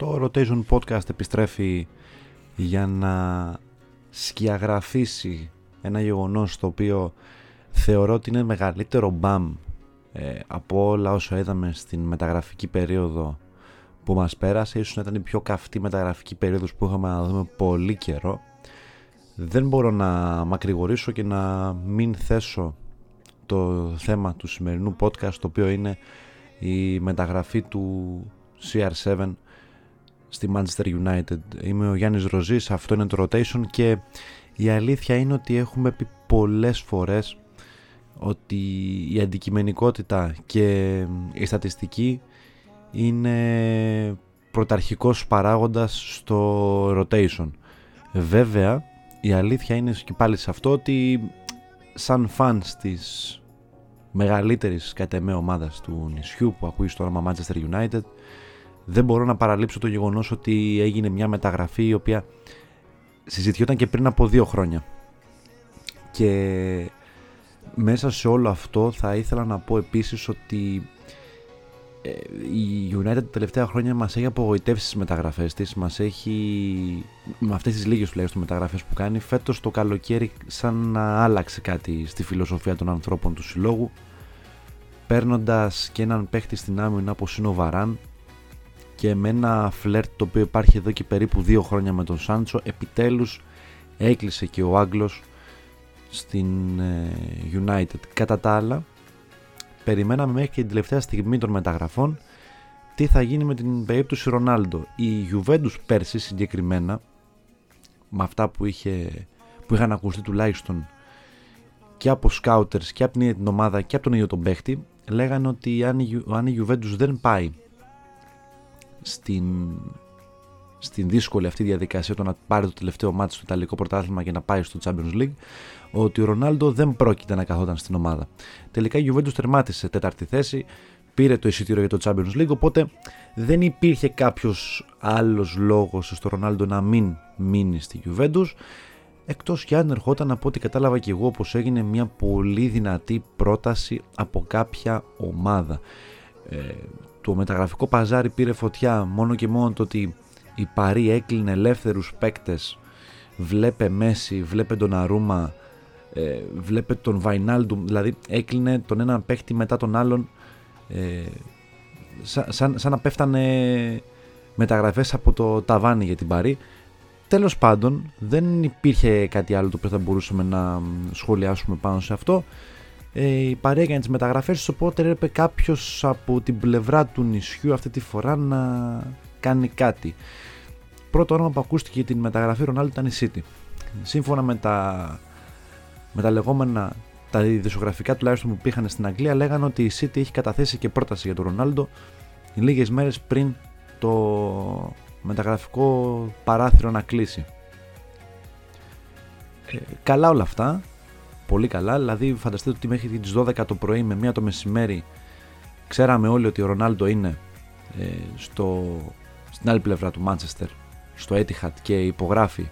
Το Rotation Podcast επιστρέφει για να σκιαγραφίσει ένα γεγονός το οποίο θεωρώ ότι είναι μεγαλύτερο μπαμ ε, από όλα όσα είδαμε στην μεταγραφική περίοδο που μας πέρασε. Ίσως να ήταν η πιο καυτή μεταγραφική περίοδος που είχαμε να δούμε πολύ καιρό. Δεν μπορώ να μακρηγορήσω και να μην θέσω το θέμα του σημερινού podcast το οποίο είναι η μεταγραφή του CR7 στη Manchester United. Είμαι ο Γιάννης Ροζής, αυτό είναι το rotation και η αλήθεια είναι ότι έχουμε πει πολλές φορές ότι η αντικειμενικότητα και η στατιστική είναι πρωταρχικός παράγοντας στο rotation. Βέβαια, η αλήθεια είναι και πάλι σε αυτό ότι σαν φανς της μεγαλύτερης κατά εμέ ομάδας του νησιού που ακούεις στο όνομα Manchester United δεν μπορώ να παραλείψω το γεγονός ότι έγινε μια μεταγραφή η οποία συζητιόταν και πριν από δύο χρόνια. Και μέσα σε όλο αυτό θα ήθελα να πω επίσης ότι ε, η United τα τελευταία χρόνια μας έχει απογοητεύσει στις μεταγραφές της μας έχει με αυτές τις λίγες τουλάχιστον μεταγραφές που κάνει φέτος το καλοκαίρι σαν να άλλαξε κάτι στη φιλοσοφία των ανθρώπων του συλλόγου παίρνοντας και έναν παίχτη στην άμυνα όπως είναι ο Βαράν και με ένα φλερτ το οποίο υπάρχει εδώ και περίπου δύο χρόνια με τον Σάντσο επιτέλους έκλεισε και ο Άγγλος στην ε, United κατά τα άλλα περιμέναμε μέχρι και την τελευταία στιγμή των μεταγραφών τι θα γίνει με την περίπτωση Ρονάλντο. Η Juventus πέρσι συγκεκριμένα με αυτά που, είχε, που είχαν ακουστεί τουλάχιστον και από σκάουτερς και από την, την ομάδα και από τον ίδιο τον παίχτη λέγανε ότι αν η, αν η Juventus δεν πάει στην, στην δύσκολη αυτή διαδικασία το να πάρει το τελευταίο μάτι στο Ιταλικό πρωτάθλημα και να πάει στο Champions League ότι ο Ρονάλντο δεν πρόκειται να καθόταν στην ομάδα. Τελικά η Juventus τερμάτισε τέταρτη θέση, πήρε το εισιτήριο για το Champions League, οπότε δεν υπήρχε κάποιος άλλος λόγος στο Ρονάλντο να μην μείνει στη Juventus, εκτός και αν ερχόταν από ό,τι κατάλαβα και εγώ πως έγινε μια πολύ δυνατή πρόταση από κάποια ομάδα. Ε, το μεταγραφικό παζάρι πήρε φωτιά μόνο και μόνο το ότι η Παρή έκλεινε ελεύθερους παίκτες βλέπε Μέση, βλέπε τον Αρούμα ε, βλέπε τον Βαϊνάλντου, δηλαδή έκλεινε τον ένα παίχτη μετά τον άλλον ε, σαν, σαν, να πέφτανε μεταγραφές από το ταβάνι για την Παρή. Τέλος πάντων δεν υπήρχε κάτι άλλο το οποίο θα μπορούσαμε να σχολιάσουμε πάνω σε αυτό. Ε, η Παρή έκανε τις μεταγραφές οπότε έπρεπε κάποιος από την πλευρά του νησιού αυτή τη φορά να κάνει κάτι. Πρώτο όνομα που ακούστηκε για την μεταγραφή Ρονάλντου ήταν η City. Σύμφωνα με τα με τα λεγόμενα τα ειδησιογραφικά τουλάχιστον που πήγαν στην Αγγλία λέγανε ότι η City έχει καταθέσει και πρόταση για τον Ρονάλντο λίγες μέρες πριν το μεταγραφικό παράθυρο να κλείσει. Ε, καλά όλα αυτά, πολύ καλά, δηλαδή φανταστείτε ότι μέχρι τις 12 το πρωί με μία το μεσημέρι ξέραμε όλοι ότι ο Ρονάλντο είναι ε, στο, στην άλλη πλευρά του Μάντσεστερ, στο Etihad και υπογράφει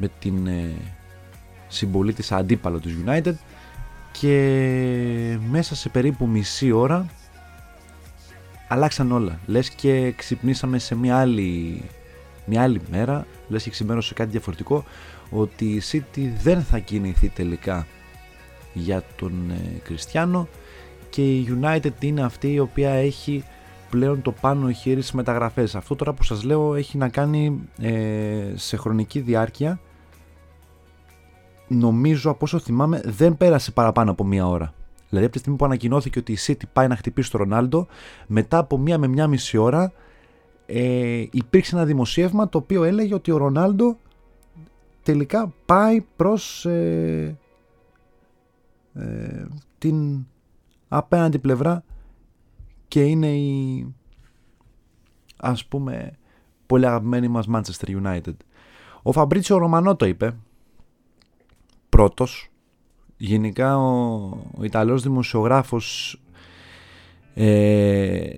με την ε, συμπολίτη αντίπαλο της United και μέσα σε περίπου μισή ώρα αλλάξαν όλα. Λες και ξυπνήσαμε σε μια άλλη, μια άλλη μέρα, λες και ξημέρωσε κάτι διαφορετικό, ότι η City δεν θα κινηθεί τελικά για τον ε, και η United είναι αυτή η οποία έχει πλέον το πάνω χέρι στις μεταγραφές. Αυτό τώρα που σας λέω έχει να κάνει ε, σε χρονική διάρκεια νομίζω από όσο θυμάμαι δεν πέρασε παραπάνω από μία ώρα. Δηλαδή από τη στιγμή που ανακοινώθηκε ότι η City πάει να χτυπήσει τον Ρονάλντο, μετά από μία με μία μισή ώρα ε, υπήρξε ένα δημοσίευμα το οποίο έλεγε ότι ο Ρονάλντο τελικά πάει προς ε, ε, την απέναντι πλευρά και είναι η ας πούμε πολύ αγαπημένη μας Manchester United. Ο Φαμπρίτσιο Ρωμανό το είπε πρώτος. Γενικά ο, ο Ιταλός δημοσιογράφος ε,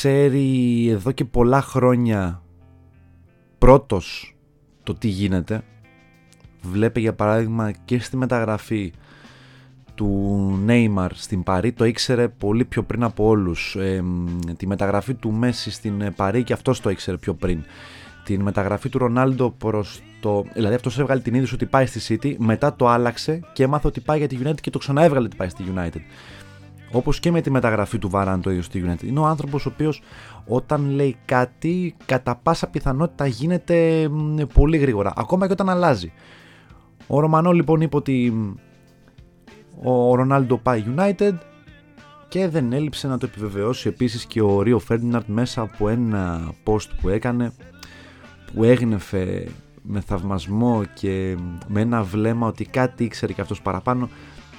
ξέρει εδώ και πολλά χρόνια πρώτος το τι γίνεται. Βλέπει για παράδειγμα και στη μεταγραφή του Neymar στην Παρή το ήξερε πολύ πιο πριν από όλους. Ε, τη μεταγραφή του Μέση στην Παρή και αυτός το ήξερε πιο πριν. Την μεταγραφή του Ρονάλντο προς το... Δηλαδή αυτός έβγαλε την είδηση ότι πάει στη City, μετά το άλλαξε και έμαθε ότι πάει για τη United και το ξαναέβγαλε ότι πάει στη United. Όπως και με τη μεταγραφή του Βαράν το ίδιο στη United. Είναι ο άνθρωπος ο οποίος όταν λέει κάτι κατά πάσα πιθανότητα γίνεται πολύ γρήγορα. Ακόμα και όταν αλλάζει. Ο Ρωμανό λοιπόν είπε ότι ο Ρονάλντο πάει United και δεν έλειψε να το επιβεβαιώσει επίσης και ο Ρίο Φέρντιναρτ μέσα από ένα post που έκανε που έγνεφε με θαυμασμό και με ένα βλέμμα ότι κάτι ήξερε και αυτός παραπάνω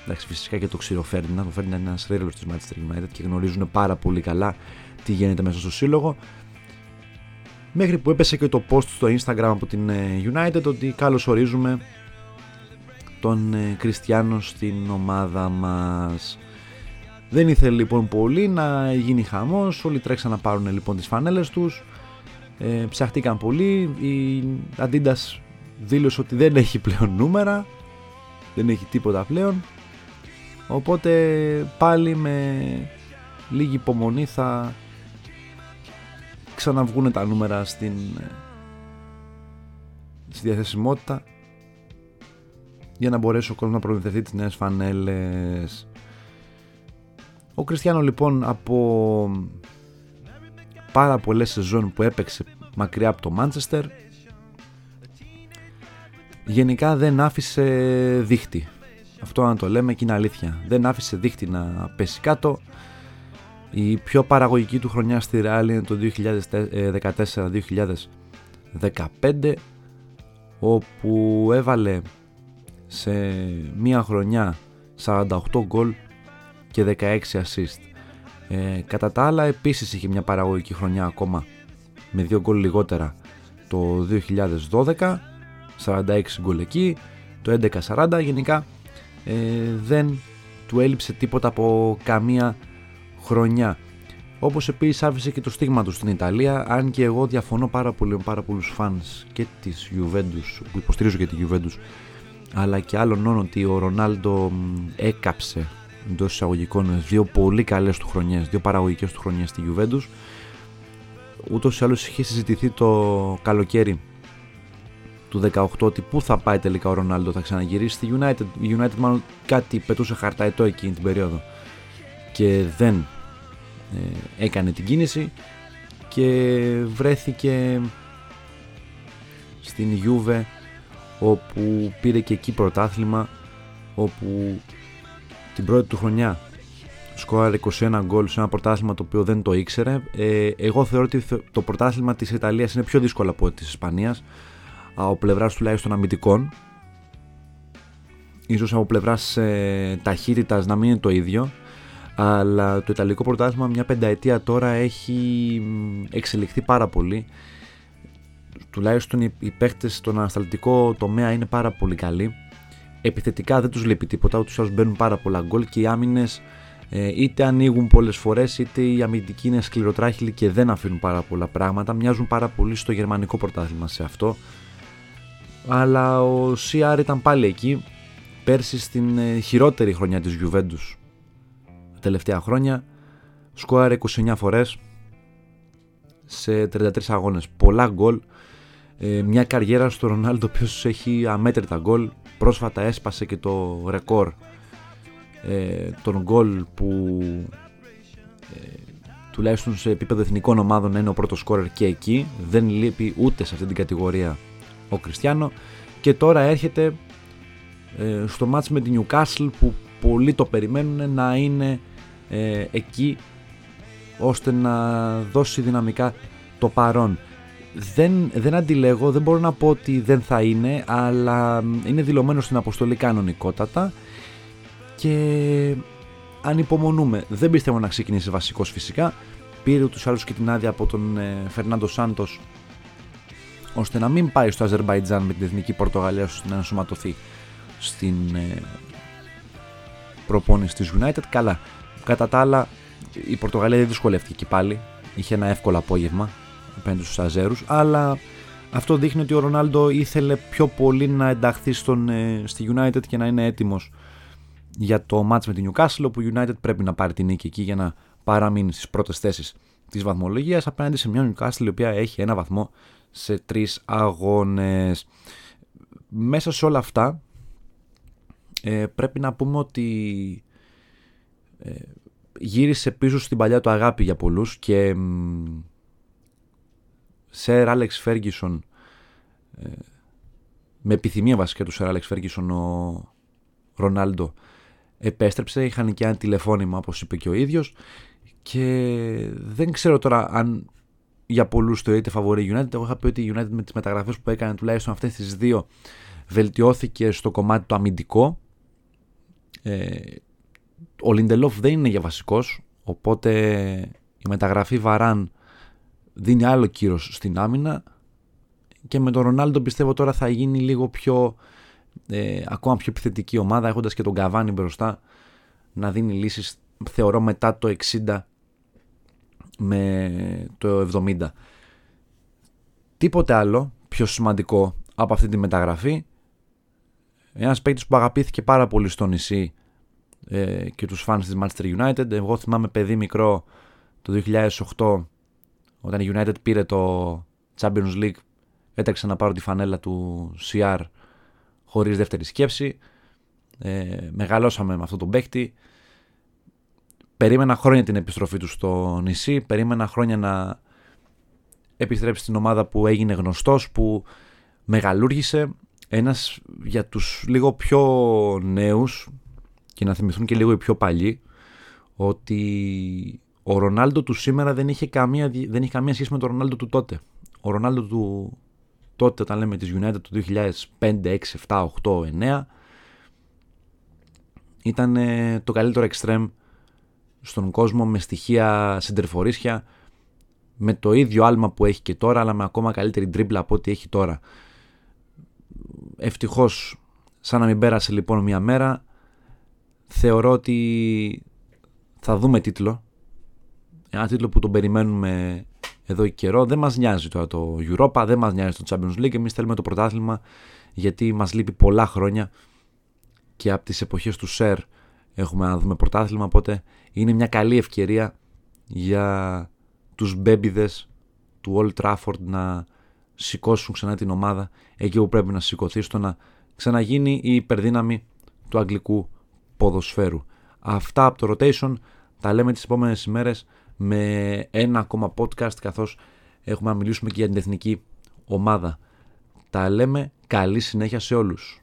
εντάξει φυσικά και το ξέρει ο Φέρντιναρτ ο Φέρντιναρτ είναι ένας ρέλος της Manchester United και γνωρίζουν πάρα πολύ καλά τι γίνεται μέσα στο σύλλογο. Μέχρι που έπεσε και το post στο Instagram από την ε, United ότι καλώς ορίζουμε τον Κριστιανό στην ομάδα μας. Δεν ήθελε λοιπόν πολύ να γίνει χαμός, όλοι τρέξαν να πάρουν λοιπόν τις φανέλες τους, ε, ψαχτήκαν πολύ, η Adidas δήλωσε ότι δεν έχει πλέον νούμερα, δεν έχει τίποτα πλέον, οπότε πάλι με λίγη υπομονή θα ξαναβγούν τα νούμερα στην, ε, στη διαθεσιμότητα για να μπορέσει ο κόσμος να προμηθευτεί τις νέες φανέλες. Ο Κριστιανό λοιπόν από πάρα πολλές σεζόν που έπαιξε μακριά από το Μάντσεστερ γενικά δεν άφησε δίχτυ. Αυτό να το λέμε και είναι αλήθεια. Δεν άφησε δίχτυ να πέσει κάτω. Η πιο παραγωγική του χρονιά στη Real είναι το 2014-2015 όπου έβαλε σε μία χρονιά 48 γκολ και 16 assist. Ε, κατά τα άλλα επίσης είχε μια παραγωγική χρονιά ακόμα με 2 γκολ λιγότερα το 2012 46 γκολ εκεί το 11-40 γενικά ε, δεν του έλειψε τίποτα από καμία χρονιά. Όπως επίσης άφησε και το στίγμα του στην Ιταλία αν και εγώ διαφωνώ πάρα πολύ με πάρα πολλούς fans και της Juventus που υποστηρίζω και τη Juventus αλλά και άλλων ότι ο Ρονάλντο έκαψε εντός εισαγωγικών δύο πολύ καλές του χρονιές, δύο παραγωγικές του χρονιές στη Juventus ούτως ή άλλως είχε συζητηθεί το καλοκαίρι του 18 ότι πού θα πάει τελικά ο Ρονάλντο, θα ξαναγυρίσει στη United. Η United μάλλον κάτι πετούσε χαρταετό εκείνη την περίοδο και δεν ε, έκανε την κίνηση και βρέθηκε στην Juve όπου πήρε και εκεί πρωτάθλημα όπου την πρώτη του χρονιά σκόραρε 21 γκολ σε ένα πρωτάθλημα το οποίο δεν το ήξερε. Ε, εγώ θεωρώ ότι το πρωτάθλημα της Ιταλίας είναι πιο δύσκολο από της Ισπανίας από πλευράς τουλάχιστον αμυντικών. Ίσως από πλευράς ε, ταχύτητας να μην είναι το ίδιο αλλά το Ιταλικό πρωτάθλημα μια πενταετία τώρα έχει εξελιχθεί πάρα πολύ τουλάχιστον οι, οι παίχτε στον ανασταλτικό τομέα είναι πάρα πολύ καλοί. Επιθετικά δεν τους λείπει τίποτα, ούτως ή μπαίνουν πάρα πολλά γκολ και οι άμυνες ε, είτε ανοίγουν πολλές φορές είτε οι αμυντικοί είναι σκληροτράχυλοι και δεν αφήνουν πάρα πολλά πράγματα. Μοιάζουν πάρα πολύ στο γερμανικό πρωτάθλημα σε αυτό. Αλλά ο CR ήταν πάλι εκεί πέρσι στην ε, χειρότερη χρονιά της Juventus τα τελευταία χρόνια σκόαρε 29 φορές σε 33 αγώνες. Πολλά γκολ. Ε, μια καριέρα στο Ρονάλντο ο οποίος έχει αμέτρητα γκολ. Πρόσφατα έσπασε και το ρεκόρ ε, των γκολ που ε, τουλάχιστον σε επίπεδο εθνικών ομάδων είναι ο πρώτος σκόρερ και εκεί. Δεν λείπει ούτε σε αυτή την κατηγορία ο Κριστιανό και τώρα έρχεται ε, στο μάτς με την Newcastle που πολλοί το περιμένουν να είναι ε, εκεί ώστε να δώσει δυναμικά το παρόν δεν, δεν αντιλέγω, δεν μπορώ να πω ότι δεν θα είναι, αλλά είναι δηλωμένο στην αποστολή κανονικότατα και ανυπομονούμε. Δεν πιστεύω να ξεκινήσει βασικός φυσικά. Πήρε ούτως άλλους και την άδεια από τον ε, Φερνάντο Σάντος ώστε να μην πάει στο Αζερμπαϊτζάν με την Εθνική Πορτογαλία ώστε να ενσωματωθεί στην ε, προπόνηση της United. Καλά, κατά τα άλλα η Πορτογαλία δεν δυσκολεύτηκε εκεί πάλι. Είχε ένα εύκολο απόγευμα απέναντι στους Αζέρους αλλά αυτό δείχνει ότι ο Ρονάλντο ήθελε πιο πολύ να ενταχθεί στον, ε, στη United και να είναι έτοιμος για το match με την Newcastle όπου η United πρέπει να πάρει την νίκη εκεί για να παραμείνει στις πρώτες θέσεις της βαθμολογίας απέναντι σε μια Newcastle η οποία έχει ένα βαθμό σε τρεις αγώνες. Μέσα σε όλα αυτά ε, πρέπει να πούμε ότι ε, γύρισε πίσω στην παλιά του αγάπη για πολλούς και Σερ Άλεξ Φέργισον με επιθυμία βασικά του Σερ Άλεξ Φέργισον ο Ρονάλντο επέστρεψε, είχαν και ένα τηλεφώνημα όπως είπε και ο ίδιος και δεν ξέρω τώρα αν για πολλούς το είτε φαβορεί United. Εγώ είχα πει ότι η United με τις μεταγραφές που έκανε τουλάχιστον αυτές τις δύο βελτιώθηκε στο κομμάτι το αμυντικό. Ε, ο Λιντελόφ δεν είναι για βασικός, οπότε η μεταγραφή Βαράν δίνει άλλο κύρος στην άμυνα και με τον Ρονάλντο πιστεύω τώρα θα γίνει λίγο πιο ε, ακόμα πιο επιθετική ομάδα έχοντας και τον Καβάνι μπροστά να δίνει λύσεις θεωρώ μετά το 60 με το 70 τίποτε άλλο πιο σημαντικό από αυτή τη μεταγραφή ένας παίκτης που αγαπήθηκε πάρα πολύ στο νησί ε, και τους fans της Manchester United. Εγώ θυμάμαι παιδί μικρό το 2008 όταν η United πήρε το Champions League έτρεξε να πάρω τη φανέλα του CR χωρίς δεύτερη σκέψη. Ε, μεγαλώσαμε με αυτό τον παίκτη περίμενα χρόνια την επιστροφή του στο νησί περίμενα χρόνια να επιστρέψει στην ομάδα που έγινε γνωστός που μεγαλούργησε ένας για τους λίγο πιο νέους και να θυμηθούν και λίγο οι πιο παλιοί ότι ο Ρονάλντο του σήμερα δεν είχε καμία, δεν είχε καμία σχέση με τον Ρονάλντο του τότε. Ο Ρονάλντο του τότε όταν λέμε της United του 2005, 6, 7, 8, 9 ήταν το καλύτερο extreme στον κόσμο με στοιχεία συντερφορίσια με το ίδιο άλμα που έχει και τώρα αλλά με ακόμα καλύτερη τρίπλα από ό,τι έχει τώρα. Ευτυχώς σαν να μην πέρασε λοιπόν μια μέρα θεωρώ ότι θα δούμε τίτλο ένα τίτλο που τον περιμένουμε εδώ και καιρό. Δεν μας νοιάζει τώρα το Europa, δεν μας νοιάζει το Champions League. Εμείς θέλουμε το πρωτάθλημα γιατί μας λείπει πολλά χρόνια και από τις εποχές του Σερ έχουμε να δούμε πρωτάθλημα. Οπότε είναι μια καλή ευκαιρία για τους μπέμπιδες του Old Trafford να σηκώσουν ξανά την ομάδα εκεί που πρέπει να σηκωθεί στο να ξαναγίνει η υπερδύναμη του αγγλικού ποδοσφαίρου. Αυτά από το rotation τα λέμε τις επόμενες ημέρες με ένα ακόμα podcast καθώς έχουμε να μιλήσουμε και για την εθνική ομάδα. Τα λέμε καλή συνέχεια σε όλους.